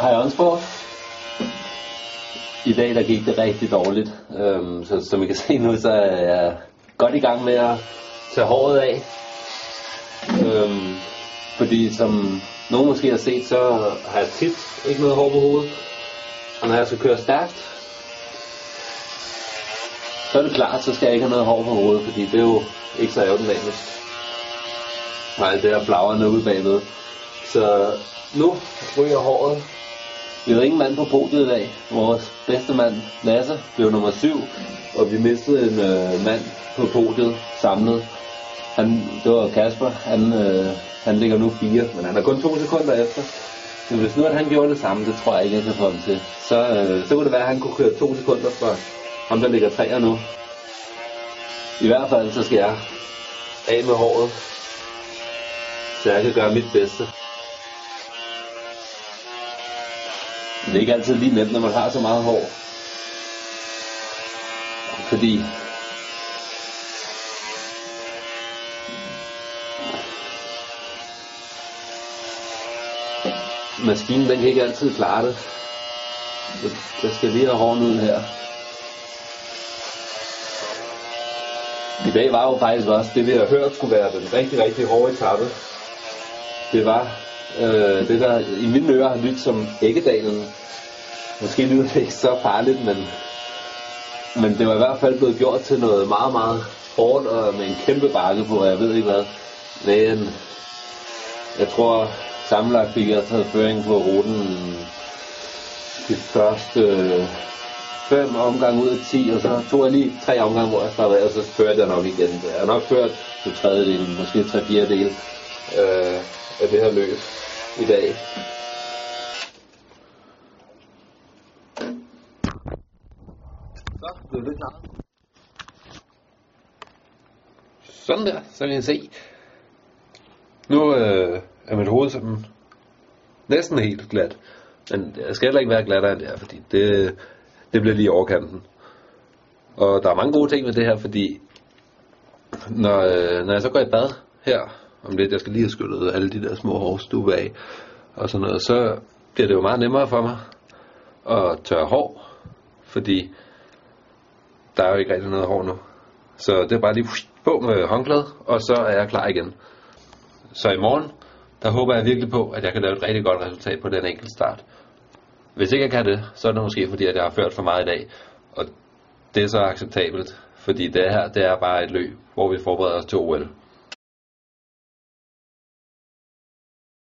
Hej Onsborg. I dag der gik det rigtig dårligt. Øhm, så som I kan se nu, så er jeg godt i gang med at tage håret af. Øhm, fordi som nogen måske har set, så har jeg tit ikke noget hår på hovedet. Og når jeg skal køre stærkt, så er det klart, så skal jeg ikke have noget hår på hovedet, fordi det er jo ikke så aerodynamisk. Og alt det der flagrende ude bagved. Så nu ryger håret vi havde ingen mand på podiet i dag. Vores bedste mand, Lasse, blev nummer syv, og vi mistede en øh, mand på podiet samlet. Han, det var Kasper, han, øh, han ligger nu fire, men han er kun to sekunder efter. Så hvis nu at han gjorde det samme, det tror jeg ikke, jeg kan få ham til. Så, øh, så kunne det være, at han kunne køre to sekunder for ham, der ligger treer nu. I hvert fald, så skal jeg af med håret, så jeg kan gøre mit bedste. Det er ikke altid lige nemt, når man har så meget hår. Fordi maskinen den kan ikke altid klare det. Jeg skal lige have hården ud her. I dag var jo faktisk også det, vi har hørt skulle være den rigtig, rigtig hårde etape. Det var øh, det, der i mine ører har lyttet som Æggedalen. Måske lyder det ikke så farligt, men, men det var i hvert fald blevet gjort til noget meget, meget hårdt og med en kæmpe bakke på, jeg ved ikke hvad. Men jeg tror sammenlagt fik jeg taget føring på ruten de første øh, fem omgange ud af 10, og så tog jeg lige tre omgange, hvor jeg startede af, og så førte jeg nok igen. Jeg har nok ført til tredjedel, måske tre fjerdedel øh, af det her løb i dag. Så, blev det klart. Sådan der, så kan I se. Nu øh, er mit hoved sådan næsten helt glat. Men jeg skal heller ikke være glattere end det her, fordi det, det bliver lige overkanten. Og der er mange gode ting ved det her, fordi når, øh, når jeg så går i bad her om lidt, jeg skal lige have skyllet alle de der små hårstube af og sådan noget, så bliver det jo meget nemmere for mig at tørre hår, fordi der er jo ikke rigtig noget hår nu. Så det er bare lige på med håndklædet, og så er jeg klar igen. Så i morgen, der håber jeg virkelig på, at jeg kan lave et rigtig godt resultat på den enkelte start. Hvis ikke jeg kan det, så er det måske fordi, at jeg har ført for meget i dag. Og det er så acceptabelt, fordi det her det er bare et løb, hvor vi forbereder os til OL.